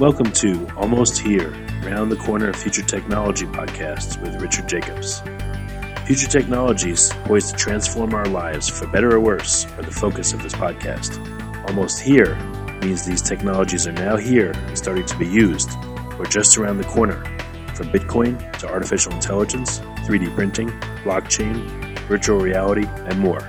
Welcome to Almost Here, Round the Corner of Future Technology podcasts with Richard Jacobs. Future technologies poised to transform our lives for better or worse are the focus of this podcast. Almost Here means these technologies are now here and starting to be used, or just around the corner, from Bitcoin to artificial intelligence, 3D printing, blockchain, virtual reality, and more.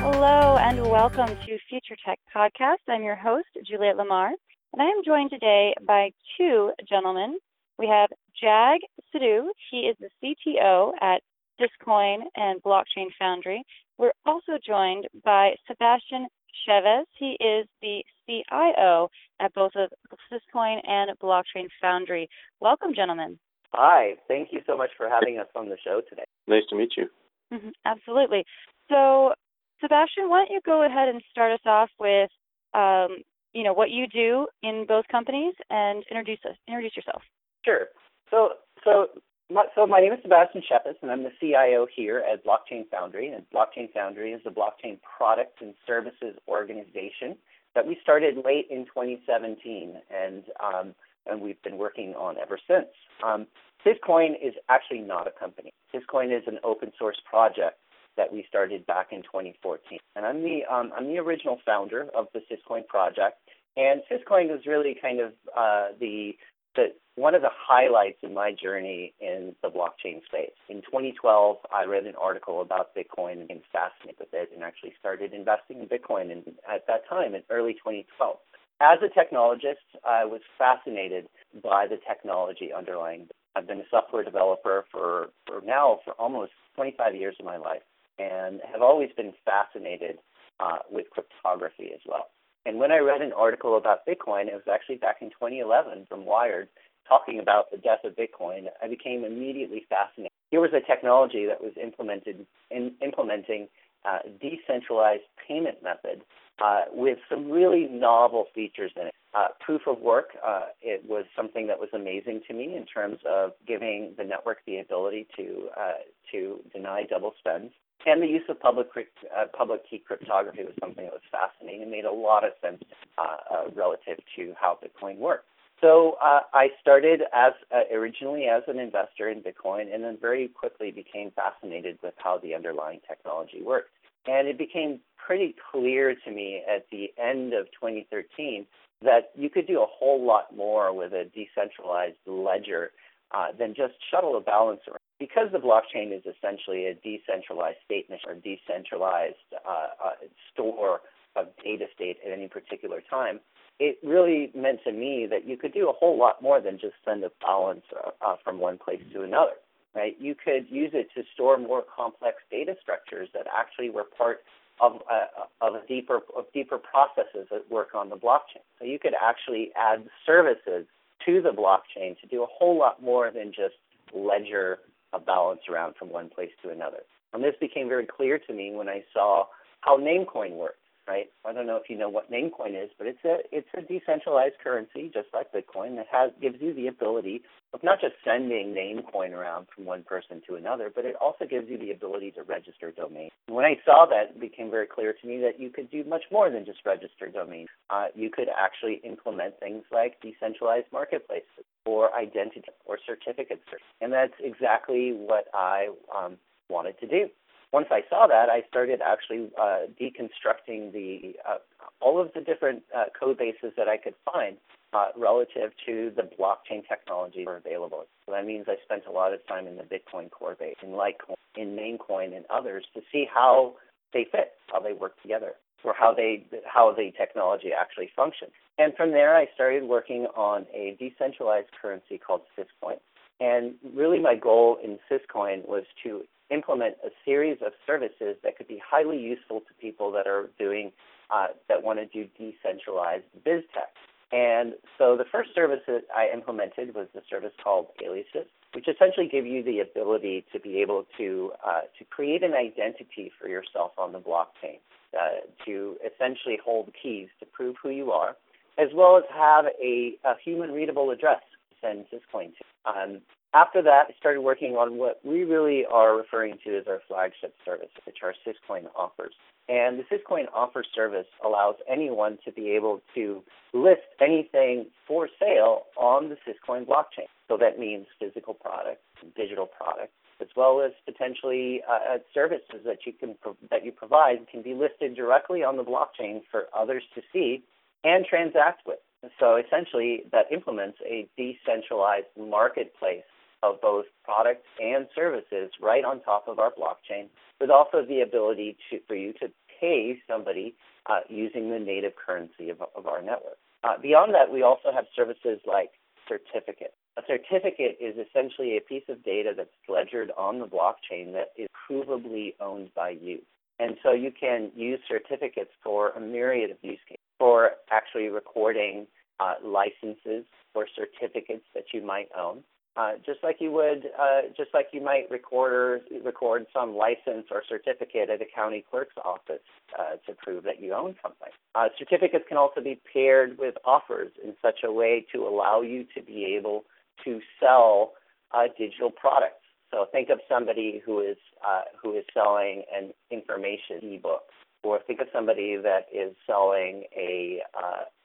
Hello, and welcome to Future Tech Podcast. I'm your host, Juliet Lamar, and I am joined today by two gentlemen. We have Jag Sidhu. He is the CTO at Syscoin and Blockchain Foundry. We're also joined by Sebastian Chavez. He is the CIO at both of Syscoin and Blockchain Foundry. Welcome, gentlemen. Hi, thank you so much for having us on the show today. Nice to meet you. Mm-hmm, absolutely. So, Sebastian, why don't you go ahead and start us off with, um, you know, what you do in both companies and introduce us, introduce yourself. Sure. So, so, my, so my name is Sebastian Schepis, and I'm the CIO here at Blockchain Foundry. And Blockchain Foundry is a blockchain product and services organization that we started late in 2017, and um, and we've been working on ever since. Um, is actually not a company. Syscoin is an open source project that we started back in 2014. And I'm the um, I'm the original founder of the Syscoin project. And Syscoin was really kind of uh, the the one of the highlights in my journey in the blockchain space. In 2012, I read an article about Bitcoin and fascinated with it, and actually started investing in Bitcoin. And at that time, in early 2012, as a technologist, I was fascinated by the technology underlying. I've been a software developer for, for now for almost 25 years of my life and have always been fascinated uh, with cryptography as well. And when I read an article about Bitcoin, it was actually back in 2011 from Wired talking about the death of Bitcoin, I became immediately fascinated. Here was a technology that was implemented in implementing uh, decentralized payment method uh, with some really novel features in it. Uh, proof of work, uh, it was something that was amazing to me in terms of giving the network the ability to uh, to deny double spends. And the use of public uh, public key cryptography was something that was fascinating and made a lot of sense relative to how Bitcoin works. So uh, I started as uh, originally as an investor in Bitcoin, and then very quickly became fascinated with how the underlying technology worked. And it became pretty clear to me at the end of 2013 that you could do a whole lot more with a decentralized ledger uh, than just shuttle a balance around. Because the blockchain is essentially a decentralized state or decentralized uh, uh, store of data state at any particular time, it really meant to me that you could do a whole lot more than just send a balance uh, uh, from one place to another. Right? You could use it to store more complex data structures that actually were part of uh, of deeper of deeper processes that work on the blockchain. So you could actually add services to the blockchain to do a whole lot more than just ledger a balance around from one place to another. And this became very clear to me when I saw how Namecoin works right? I don't know if you know what Namecoin is, but it's a it's a decentralized currency, just like Bitcoin, that has gives you the ability of not just sending Namecoin around from one person to another, but it also gives you the ability to register domains. When I saw that, it became very clear to me that you could do much more than just register domains. Uh, you could actually implement things like decentralized marketplaces or identity or certificate search, and that's exactly what I um, wanted to do once I saw that, I started actually uh, deconstructing the uh, all of the different uh, code bases that I could find uh, relative to the blockchain technology that are available. So that means I spent a lot of time in the Bitcoin core base, in Litecoin, in Namecoin, and others to see how they fit, how they work together, or how they how the technology actually functions. And from there, I started working on a decentralized currency called Syscoin. And really, my goal in Syscoin was to implement a series of services that could be highly useful to people that are doing uh, that want to do decentralized biz tech. And so the first service that I implemented was the service called Aliases, which essentially give you the ability to be able to uh, to create an identity for yourself on the blockchain, uh, to essentially hold keys to prove who you are, as well as have a, a human readable address to send Syscoin to. Um, after that, I started working on what we really are referring to as our flagship service, which our Syscoin offers. And the Syscoin offer service allows anyone to be able to list anything for sale on the Syscoin blockchain. So that means physical products, digital products, as well as potentially uh, uh, services that you can that you provide can be listed directly on the blockchain for others to see and transact with. So essentially, that implements a decentralized marketplace of both products and services right on top of our blockchain, with also the ability to, for you to pay somebody uh, using the native currency of, of our network. Uh, beyond that, we also have services like certificates. A certificate is essentially a piece of data that's ledgered on the blockchain that is provably owned by you. And so you can use certificates for a myriad of use cases, for actually recording uh, licenses or certificates that you might own, uh, just like you would, uh, just like you might record or record some license or certificate at a county clerk's office uh, to prove that you own something. Uh, certificates can also be paired with offers in such a way to allow you to be able to sell uh, digital products. So think of somebody who is who is selling an information ebook, or think of somebody that is selling a,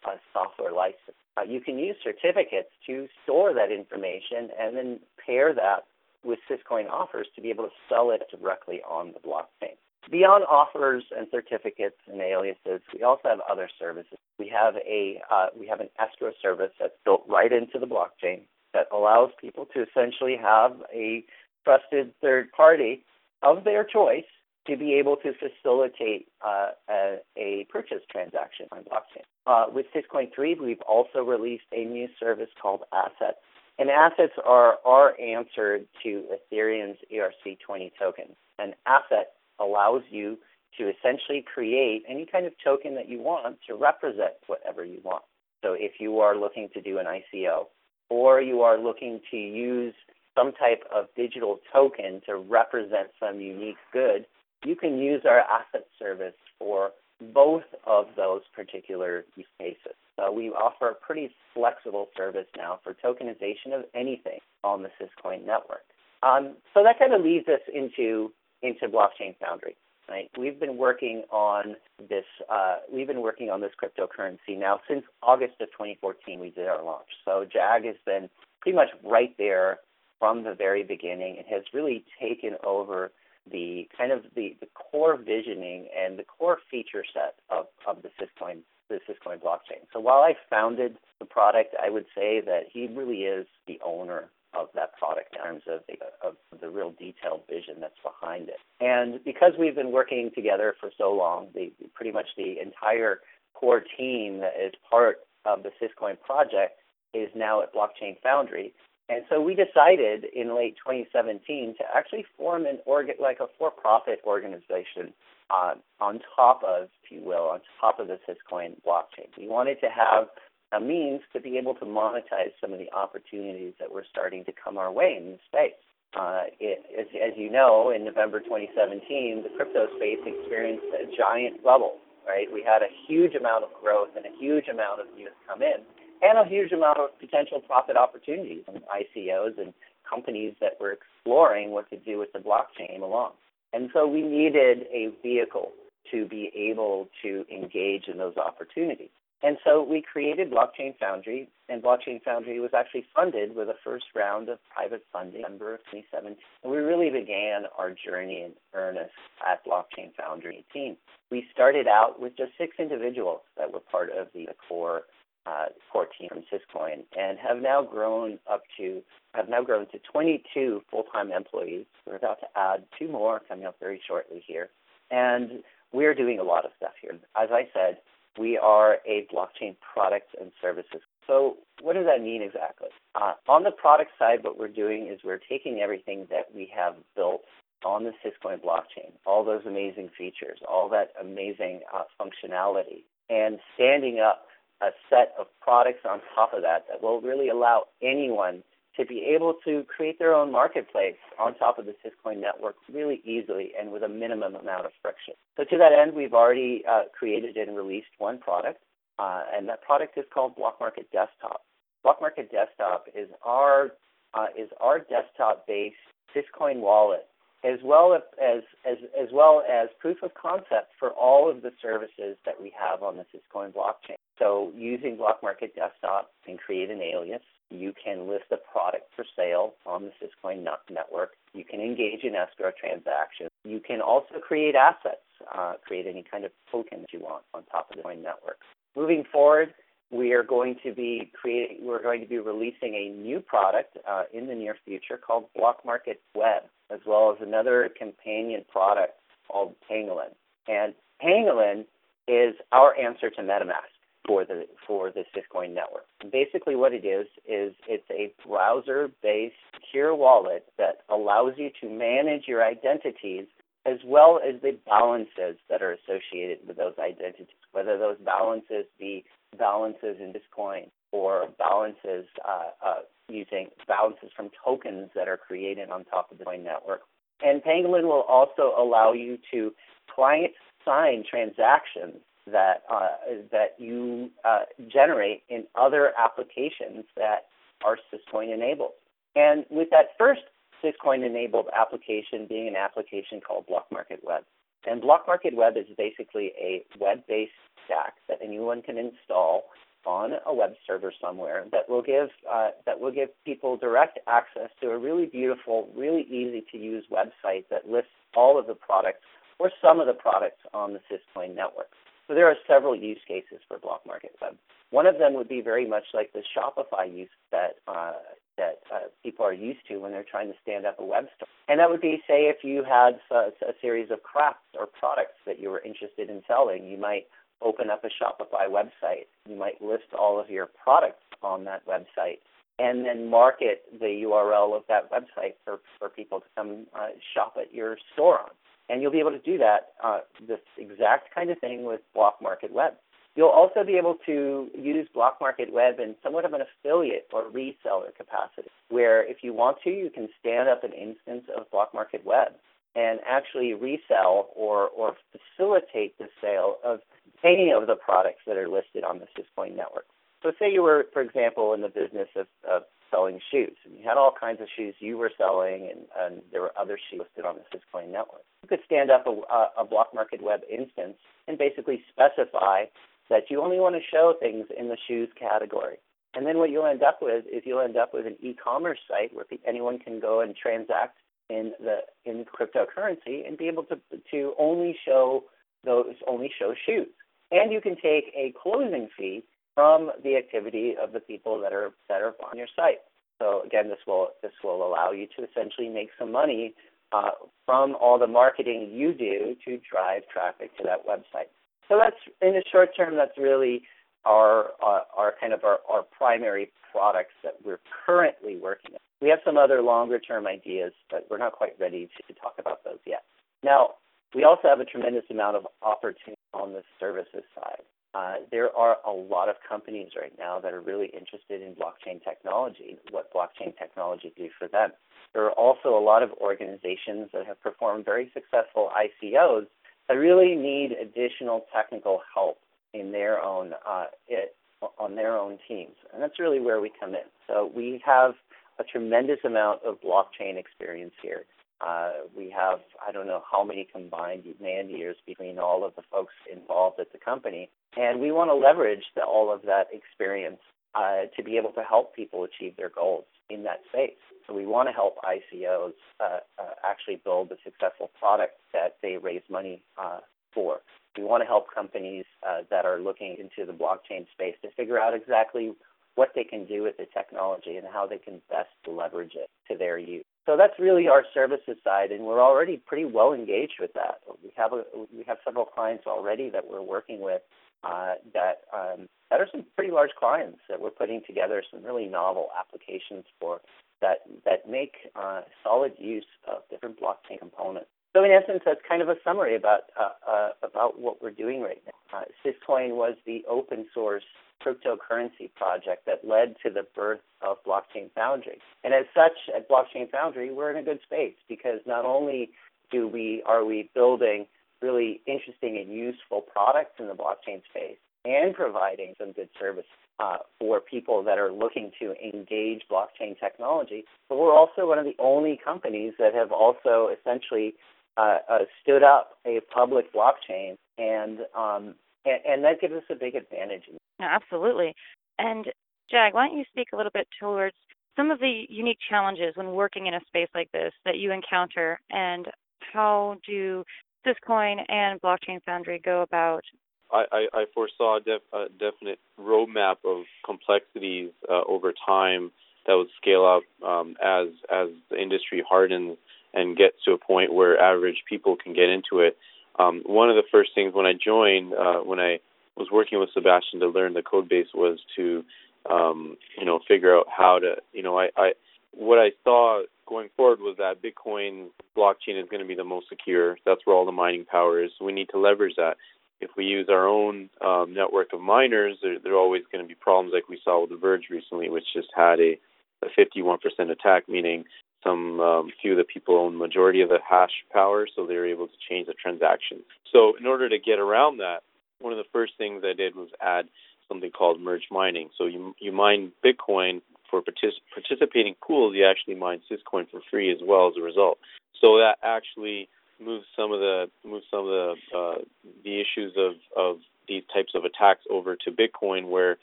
a software license. Uh, you can use certificates to store that information and then pair that with Syscoin offers to be able to sell it directly on the blockchain. Beyond offers and certificates and aliases, we also have other services. We have a uh, we have an escrow service that's built right into the blockchain that allows people to essentially have a trusted third party of their choice to be able to facilitate uh, a, a, purchase transaction on blockchain. Uh, with Syscoin 3, we've also released a new service called Assets. And assets are our answer to Ethereum's ERC20 token. An asset allows you to essentially create any kind of token that you want to represent whatever you want. So if you are looking to do an ICO, or you are looking to use some type of digital token to represent some unique good, you can use our asset service for both of those particular use cases. So we offer a pretty flexible service now for tokenization of anything on the Syscoin network. Um, so that kind of leads us into into Blockchain Foundry. Right? We've been working on this. Uh, we've been working on this cryptocurrency now since August of 2014. We did our launch. So Jag has been pretty much right there from the very beginning and has really taken over the kind of the, the core visioning and the core feature set of, of the Syscoin the Syscoin blockchain. So while I founded the product, I would say that he really is the owner of that product in terms of the, of the real detailed vision that's behind it. And because we've been working together for so long, the, pretty much the entire core team that is part of the Syscoin project is now at Blockchain Foundry. And so we decided in late 2017 to actually form an organ, like a for-profit organization uh, on top of, if you will, on top of the Syscoin blockchain. We wanted to have a means to be able to monetize some of the opportunities that were starting to come our way in the space. Uh, it, as, as, you know, in November 2017, the crypto space experienced a giant bubble, right? We had a huge amount of growth and a huge amount of news come in, and a huge amount of potential profit opportunities from ICOs and companies that were exploring what to do with the blockchain along. And so we needed a vehicle to be able to engage in those opportunities. And so we created Blockchain Foundry, and Blockchain Foundry was actually funded with a first round of private funding in November of 2017. And we really began our journey in earnest at Blockchain Foundry 18. We started out with just six individuals that were part of the core uh, core team from Syscoin, and have now grown up to have now grown to 22 full-time employees. We're about to add two more coming up very shortly here, and we're doing a lot of stuff here. As I said, we are a blockchain product and services. So what does that mean exactly? Uh, on the product side, what we're doing is we're taking everything that we have built on the Syscoin blockchain, all those amazing features, all that amazing uh, functionality, and standing up a set of products on top of that that will really allow anyone to be able to create their own marketplace on top of the Syscoin network really easily and with a minimum amount of friction. So to that end, we've already uh, created and released one product, uh, and that product is called Block Market Desktop. Block Market Desktop is our uh, is our desktop-based Syscoin wallet, as well as, as as well as proof of concept for all of the services that we have on the Syscoin blockchain. So using Block Market Desktop and create an alias, you can list a product for sale on the Syscoin network. You can engage in escrow transactions. You can also create assets, uh, create any kind of token that you want on top of the Coin network. Moving forward, we are going to be creating, we're going to be releasing a new product uh, in the near future called Block Market Web, as well as another companion product called Pangolin. And Pangolin is our answer to MetaMask for the for the Syscoin network. Basically, what it is is it's a browser-based secure wallet that allows you to manage your identities as well as the balances that are associated with those identities, whether those balances be balances in Bitcoin or balances uh, uh, using balances from tokens that are created on top of the Coin network. And Pangolin will also allow you to client sign transactions that uh, that you uh, generate in other applications that are Syscoin enabled. And with that first Syscoin enabled application being an application called Block Market Web. And Block Market Web is basically a web based stack that anyone can install on a web server somewhere that will give uh, that will give people direct access to a really beautiful, really easy to use website that lists all of the products or some of the products on the Syscoin network. So there are several use cases for Block Market Web. One of them would be very much like the Shopify use that uh, that uh, people are used to when they're trying to stand up a web store. And that would be, say, if you had a, a series of crafts or products that you were interested in selling, you might open up a Shopify website. You might list all of your products on that website and then market the URL of that website for, for people to come uh, shop at your store on. And you'll be able to do that, uh, this exact kind of thing with Block Market Web. You'll also be able to use Block Market Web in somewhat of an affiliate or reseller capacity, where if you want to, you can stand up an instance of Block Market Web and actually resell or, or facilitate the sale of any of the products that are listed on the Syscoin network. So say you were, for example, in the business of, of selling shoes, and you had all kinds of shoes you were selling, and, and there were other shoes listed on the Syscoin network. You could stand up a, a block market web instance and basically specify that you only want to show things in the shoes category. And then what you'll end up with is you'll end up with an e-commerce site where anyone can go and transact in the in cryptocurrency and be able to to only show those only show shoes. And you can take a closing fee from the activity of the people that are that are on your site. So again, this will this will allow you to essentially make some money uh, from all the marketing you do to drive traffic to that website. So that's in the short term. That's really our our, our kind of our, our primary products that we're currently working on. We have some other longer term ideas, but we're not quite ready to, to talk about those yet. Now, we also have a tremendous amount of opportunity on the services side. Uh, there are a lot of companies right now that are really interested in blockchain technology, what blockchain technology do for them. There are also a lot of organizations that have performed very successful ICOs that really need additional technical help in their own uh, it, on their own teams, and that's really where we come in. So we have a tremendous amount of blockchain experience here. Uh, we have I don't know how many combined man years between all of the folks involved at the company, and we want to leverage the, all of that experience uh, to be able to help people achieve their goals in that space. So we want to help ICOs uh, uh, actually build a successful product that they raise money uh, for. We want to help companies uh, that are looking into the blockchain space to figure out exactly what they can do with the technology and how they can best leverage it to their use. So that's really our services side, and we're already pretty well engaged with that. We have a, we have several clients already that we're working with uh, that um, that are some pretty large clients that we're putting together some really novel applications for that that make uh, solid use of different blockchain components. So in essence, that's kind of a summary about uh, uh, about what we're doing right now. Uh, Syscoin was the open source cryptocurrency project that led to the birth of Blockchain Foundry. And as such, at Blockchain Foundry, we're in a good space because not only do we are we building really interesting and useful products in the blockchain space and providing some good service uh, for people that are looking to engage blockchain technology. But we're also one of the only companies that have also essentially uh, uh, stood up a public blockchain and um, and, and that gives us a big advantage. Absolutely. And Jag, why don't you speak a little bit towards some of the unique challenges when working in a space like this that you encounter, and how do Syscoin and Blockchain Foundry go about? I, I, I foresaw a, def, a, definite roadmap of complexities uh, over time that would scale up um, as as the industry hardens and gets to a point where average people can get into it. Um, one of the first things when I joined, uh, when I was working with Sebastian to learn the code base, was to um, you know figure out how to you know I, I what I saw going forward was that Bitcoin blockchain is going to be the most secure. That's where all the mining power is. We need to leverage that. If we use our own um, network of miners, there, there are always going to be problems like we saw with the Verge recently, which just had a, a 51% attack, meaning some um, few of the people own majority of the hash power, so they're able to change the transaction. So in order to get around that, one of the first things I did was add something called merge mining. So you you mine Bitcoin for partic- participating pools. You actually mine Syscoin for free as well as a result. So that actually moves some of the moves some of the uh, the issues of of these types of attacks over to Bitcoin, where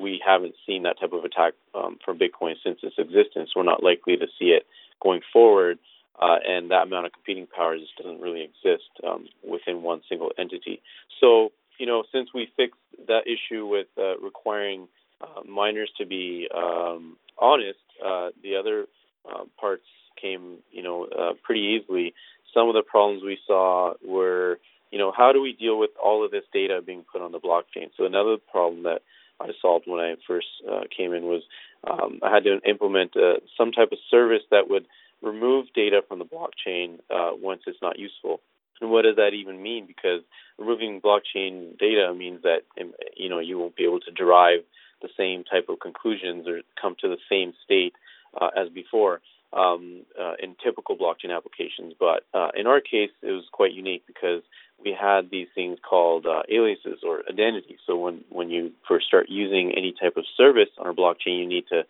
we haven't seen that type of attack um, from Bitcoin since its existence. We're not likely to see it going forward, uh, and that amount of competing power just doesn't really exist um, within one single entity. So, you know, since we fixed that issue with uh, requiring uh, miners to be um, honest, uh, the other uh, parts came, you know, uh, pretty easily. Some of the problems we saw were you know, how do we deal with all of this data being put on the blockchain? So another problem that I solved when I first uh, came in was um, I had to implement uh, some type of service that would remove data from the blockchain uh, once it's not useful. And what does that even mean? Because removing blockchain data means that um, you know you won't be able to derive the same type of conclusions or come to the same state uh, as before um, uh, in typical blockchain applications. But uh, in our case, it was quite unique because we had these things called uh, aliases or identities. So when when you first start using any type of service on our blockchain, you need to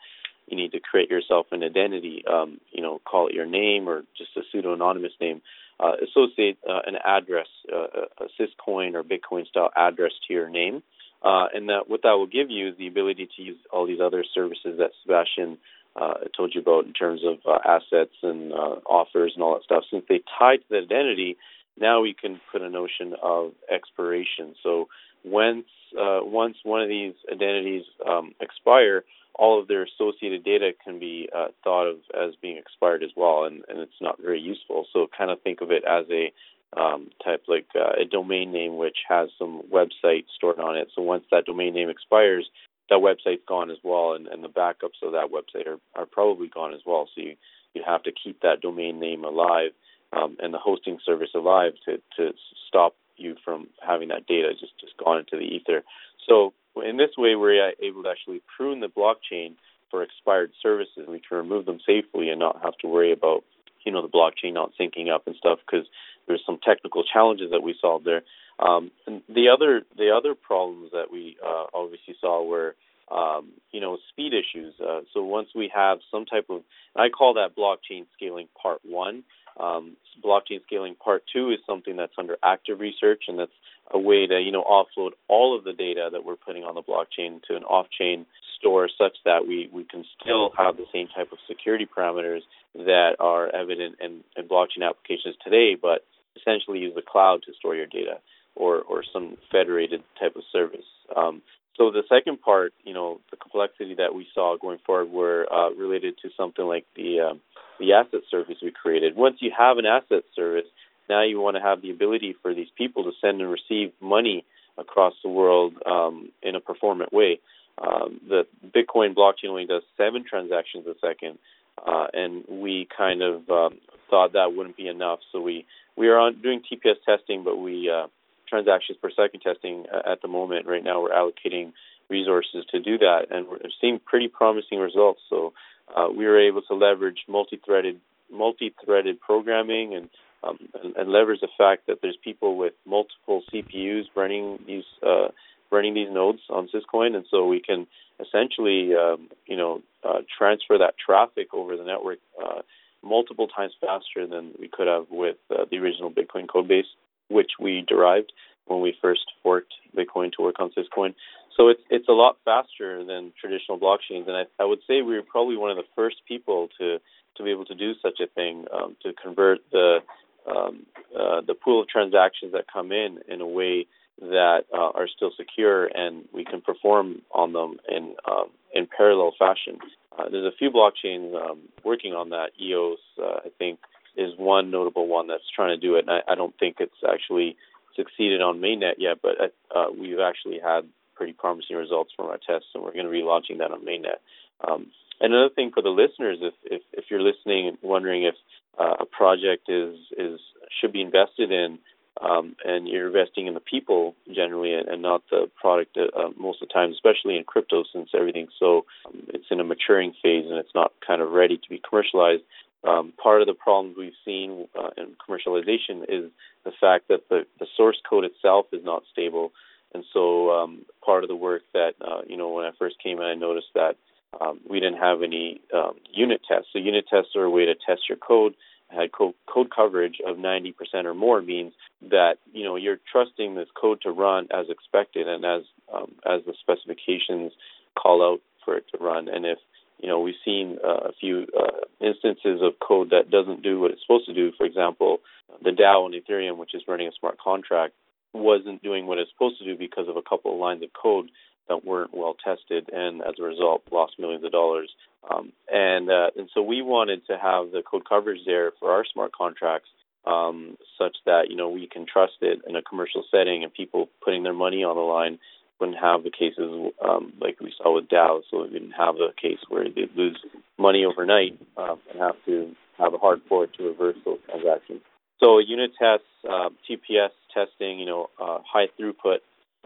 you need to create yourself an identity. Um, you know, call it your name or just a pseudo anonymous name. Uh, associate uh, an address, uh, a Syscoin or Bitcoin style address to your name, uh, and that what that will give you is the ability to use all these other services that Sebastian uh, I told you about in terms of uh, assets and offers and all that stuff. Since they tie to the identity, now we can put a notion of expiration. So once uh, once one of these identities um, expire, all of their associated data can be uh, thought of as being expired as well, and, and it's not very useful. So kind of think of it as a um, type like uh, a domain name which has some website stored on it. So once that domain name expires, that website's gone as well, and, and the backups of that website are, are probably gone as well. So you you have to keep that domain name alive um, and the hosting service alive to, to stop you from having that data just, just gone into the ether. So in this way, we're able to actually prune the blockchain for expired services. We can remove them safely and not have to worry about you know the blockchain not syncing up and stuff because there's some technical challenges that we solved there. Um, and the other the other problems that we uh, obviously saw were um, you know speed issues. Uh, so once we have some type of I call that blockchain scaling part one. Um, blockchain scaling part two is something that's under active research, and that's a way to you know offload all of the data that we're putting on the blockchain to an off-chain store, such that we we can still have the same type of security parameters that are evident in, in blockchain applications today, but essentially use the cloud to store your data or or some federated type of service. Um, so the second part, you know, the complexity that we saw going forward were uh, related to something like the um, the asset service we created. Once you have an asset service, now you want to have the ability for these people to send and receive money across the world um, in a performant way. Um, the Bitcoin blockchain only does seven transactions a second, uh, and we kind of um, thought that wouldn't be enough. So we we are on doing TPS testing, but we uh, transactions per second testing at the moment. Right now, we're allocating resources to do that, and we're seeing pretty promising results. So uh, we were able to leverage multi-threaded multi-threaded programming and, um, and, and leverage the fact that there's people with multiple CPUs running these uh, running these nodes on Syscoin, and so we can essentially um, you know uh, transfer that traffic over the network uh, multiple times faster than we could have with uh, the original Bitcoin code base, which we derived when we first forked Bitcoin to work on Syscoin. So it's it's a lot faster than traditional blockchains, and I, I would say we were probably one of the first people to to be able to do such a thing um, to convert the um, uh, the pool of transactions that come in in a way that uh, are still secure and we can perform on them in um, in parallel fashion. Uh, there's a few blockchains um, working on that. EOS, uh, I think, is one notable one that's trying to do it. And I, I don't think it's actually succeeded on mainnet yet, but uh, we've actually had pretty promising results from our tests, and we're going to be launching that on mainnet. Um, another thing for the listeners, if, if, if you're listening and wondering if uh, a project is is should be invested in, um, and you're investing in the people generally and, and not the product uh, uh, most of the time, especially in crypto since everything's so um, it's in a maturing phase and it's not kind of ready to be commercialized. Um, part of the problems we've seen uh, in commercialization is the fact that the, the source code itself is not stable. And so um, part of the work that, uh, you know, when I first came in, I noticed that um, we didn't have any um, unit tests. So unit tests are a way to test your code. Had code, code coverage of 90% or more means that you know you're trusting this code to run as expected and as um, as the specifications call out for it to run. And if you know, we've seen uh, a few uh, instances of code that doesn't do what it's supposed to do. For example, the DAO on Ethereum, which is running a smart contract, wasn't doing what it's supposed to do because of a couple of lines of code that weren't well tested, and as a result, lost millions of dollars. Um, and uh, and so we wanted to have the code coverage there for our smart contracts, um, such that you know we can trust it in a commercial setting, and people putting their money on the line wouldn't have the cases um, like with DAO, so we didn't have a case where they lose money overnight um, and have to have a hard fork to reverse those transactions. So unit tests, uh, TPS testing, you know, uh, high throughput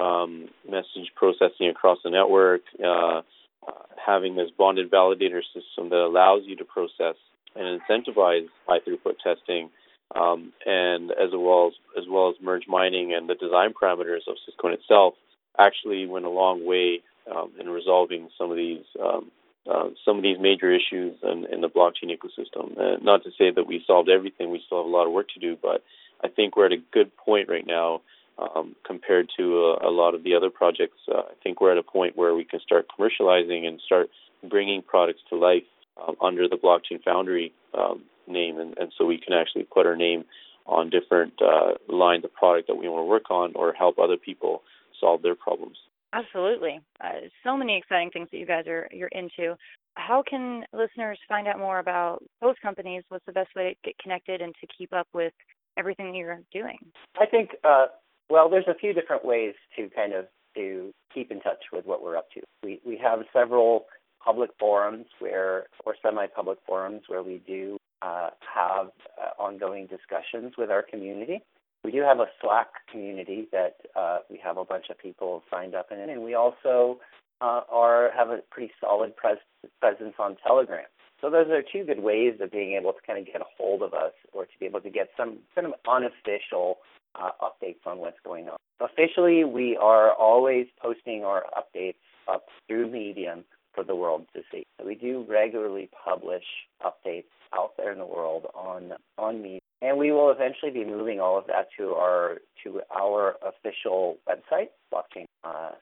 um, message processing across the network, uh, uh, having this bonded validator system that allows you to process and incentivize high throughput testing, um, and as well as as well as merge mining and the design parameters of Syscoin itself actually went a long way um, in resolving some of these um, uh, some of these major issues in, in the blockchain ecosystem. Uh, not to say that we solved everything; we still have a lot of work to do. But I think we're at a good point right now um, compared to a, a, lot of the other projects. Uh, I think we're at a point where we can start commercializing and start bringing products to life um, under the Blockchain Foundry um, name, and, and, so we can actually put our name on different uh, lines of product that we want to work on or help other people solve their problems. Absolutely. Uh, so many exciting things that you guys are you're into. How can listeners find out more about those companies? What's the best way to get connected and to keep up with everything that you're doing? I think uh, well, there's a few different ways to kind of to keep in touch with what we're up to. We we have several public forums where or semi-public forums where we do uh, have uh, ongoing discussions with our community. We do have a Slack community that uh, we have a bunch of people signed up in, and we also uh, are have a pretty solid pres- presence on Telegram. So those are two good ways of being able to kind of get a hold of us, or to be able to get some kind of unofficial uh, updates on what's going on. Officially, we are always posting our updates up through Medium for the world to see. So we do regularly publish updates out there in the world on on Medium and we will eventually be moving all of that to our to our official website, blockchain uh,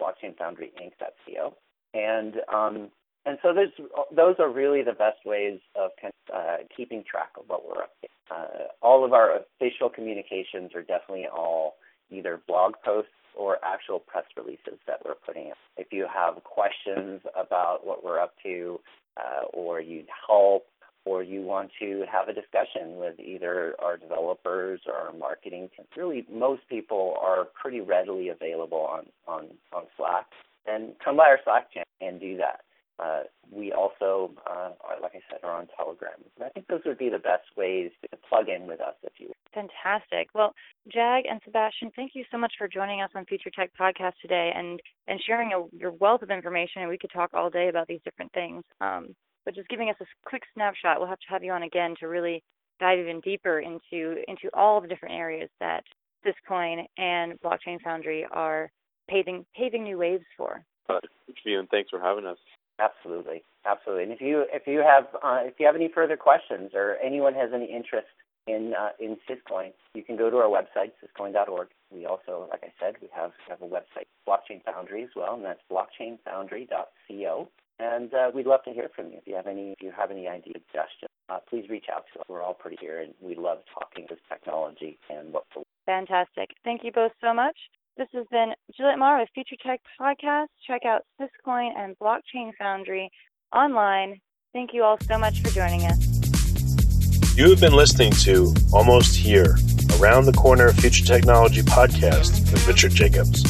blockchainfoundryinc.co, and um, and so those those are really the best ways of uh, keeping track of what we're up to. Uh, all of our official communications are definitely all either blog posts or actual press releases that we're putting in. If you have questions about what we're up to, uh, or you need help or you want to have a discussion with either our developers or our marketing team. Really, most people are pretty readily available on, on, on Slack. And come by our Slack channel and do that. Uh, we also, uh, are, like I said, are on Telegram. I think those would be the best ways to plug in with us if you will. Fantastic. Well, Jag and Sebastian, thank you so much for joining us on Future Tech Podcast today and, and sharing a, your wealth of information. And We could talk all day about these different things. Um, but just giving us a quick snapshot. We'll have to have you on again to really dive even deeper into into all the different areas that Syscoin and Blockchain Foundry are paving paving new waves for. Uh, and thanks for having us. Absolutely, absolutely. And if you if you have uh, if you have any further questions or anyone has any interest in uh, in Syscoin, you can go to our website syscoin.org we also, like I said, we have, have a website, Blockchain Foundry as well, and that's blockchainfoundry.co. And uh, we'd love to hear from you. If you have any, if you have any ideas, suggestions, uh, please reach out to us. We're all pretty here, and we love talking with technology and what. Fantastic. Thank you both so much. This has been Juliet Marr with Future Tech Podcast. Check out Syscoin and Blockchain Foundry online. Thank you all so much for joining us. You have been listening to Almost Here, Around the Corner Future Technology podcast with Richard Jacobs.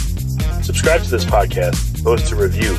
Subscribe to this podcast, post a review